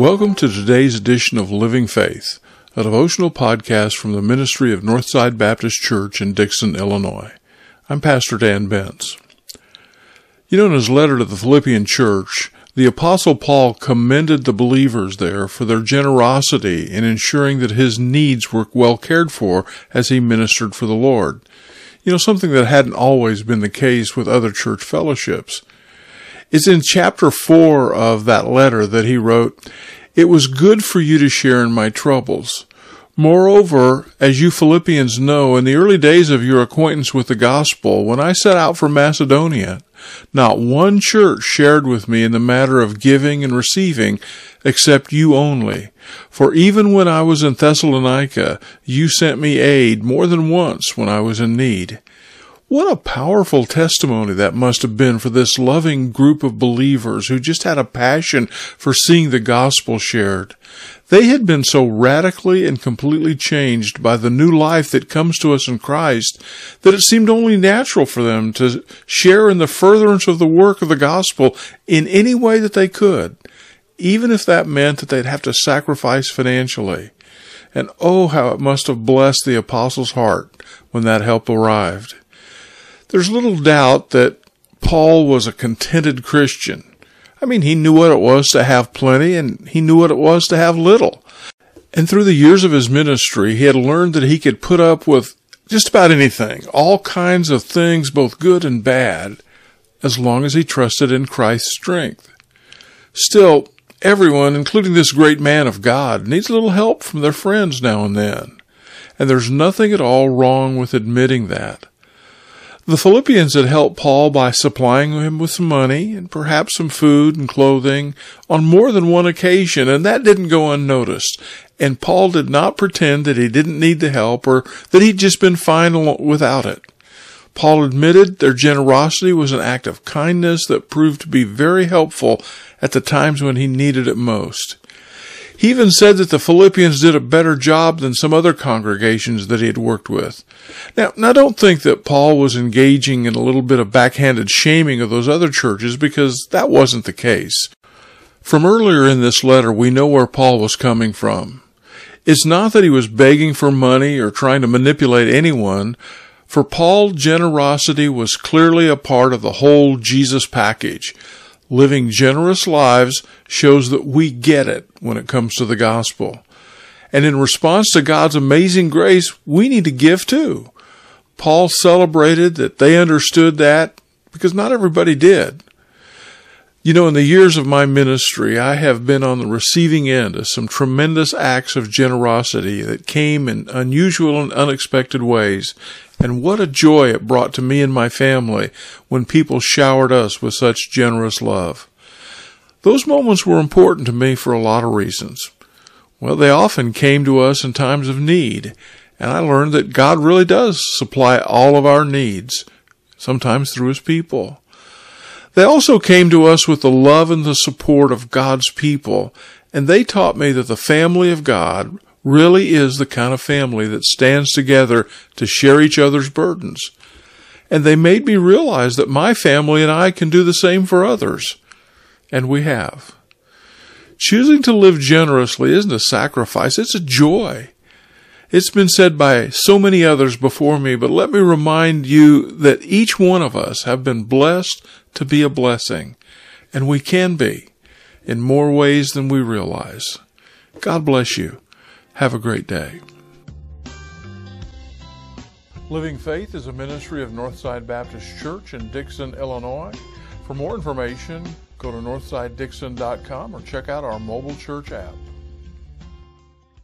Welcome to today's edition of Living Faith, a devotional podcast from the ministry of Northside Baptist Church in Dixon, Illinois. I'm Pastor Dan Bentz. You know, in his letter to the Philippian church, the Apostle Paul commended the believers there for their generosity in ensuring that his needs were well cared for as he ministered for the Lord. You know, something that hadn't always been the case with other church fellowships. It's in chapter 4 of that letter that he wrote, It was good for you to share in my troubles. Moreover, as you Philippians know, in the early days of your acquaintance with the gospel, when I set out for Macedonia, not one church shared with me in the matter of giving and receiving, except you only. For even when I was in Thessalonica, you sent me aid more than once when I was in need. What a powerful testimony that must have been for this loving group of believers who just had a passion for seeing the gospel shared. They had been so radically and completely changed by the new life that comes to us in Christ that it seemed only natural for them to share in the furtherance of the work of the gospel in any way that they could, even if that meant that they'd have to sacrifice financially. And oh, how it must have blessed the apostle's heart when that help arrived. There's little doubt that Paul was a contented Christian. I mean, he knew what it was to have plenty and he knew what it was to have little. And through the years of his ministry, he had learned that he could put up with just about anything, all kinds of things, both good and bad, as long as he trusted in Christ's strength. Still, everyone, including this great man of God, needs a little help from their friends now and then. And there's nothing at all wrong with admitting that. The Philippians had helped Paul by supplying him with some money and perhaps some food and clothing on more than one occasion, and that didn't go unnoticed. And Paul did not pretend that he didn't need the help or that he'd just been fine without it. Paul admitted their generosity was an act of kindness that proved to be very helpful at the times when he needed it most. He even said that the Philippians did a better job than some other congregations that he had worked with. Now, now don't think that Paul was engaging in a little bit of backhanded shaming of those other churches because that wasn't the case. From earlier in this letter, we know where Paul was coming from. It's not that he was begging for money or trying to manipulate anyone. For Paul, generosity was clearly a part of the whole Jesus package living generous lives shows that we get it when it comes to the gospel. And in response to God's amazing grace, we need to give too. Paul celebrated that they understood that because not everybody did. You know, in the years of my ministry, I have been on the receiving end of some tremendous acts of generosity that came in unusual and unexpected ways. And what a joy it brought to me and my family when people showered us with such generous love. Those moments were important to me for a lot of reasons. Well, they often came to us in times of need, and I learned that God really does supply all of our needs, sometimes through His people. They also came to us with the love and the support of God's people, and they taught me that the family of God really is the kind of family that stands together to share each other's burdens. And they made me realize that my family and I can do the same for others. And we have. Choosing to live generously isn't a sacrifice, it's a joy. It's been said by so many others before me, but let me remind you that each one of us have been blessed to be a blessing, and we can be in more ways than we realize. God bless you. Have a great day. Living Faith is a ministry of Northside Baptist Church in Dixon, Illinois. For more information, go to northsidedixon.com or check out our mobile church app.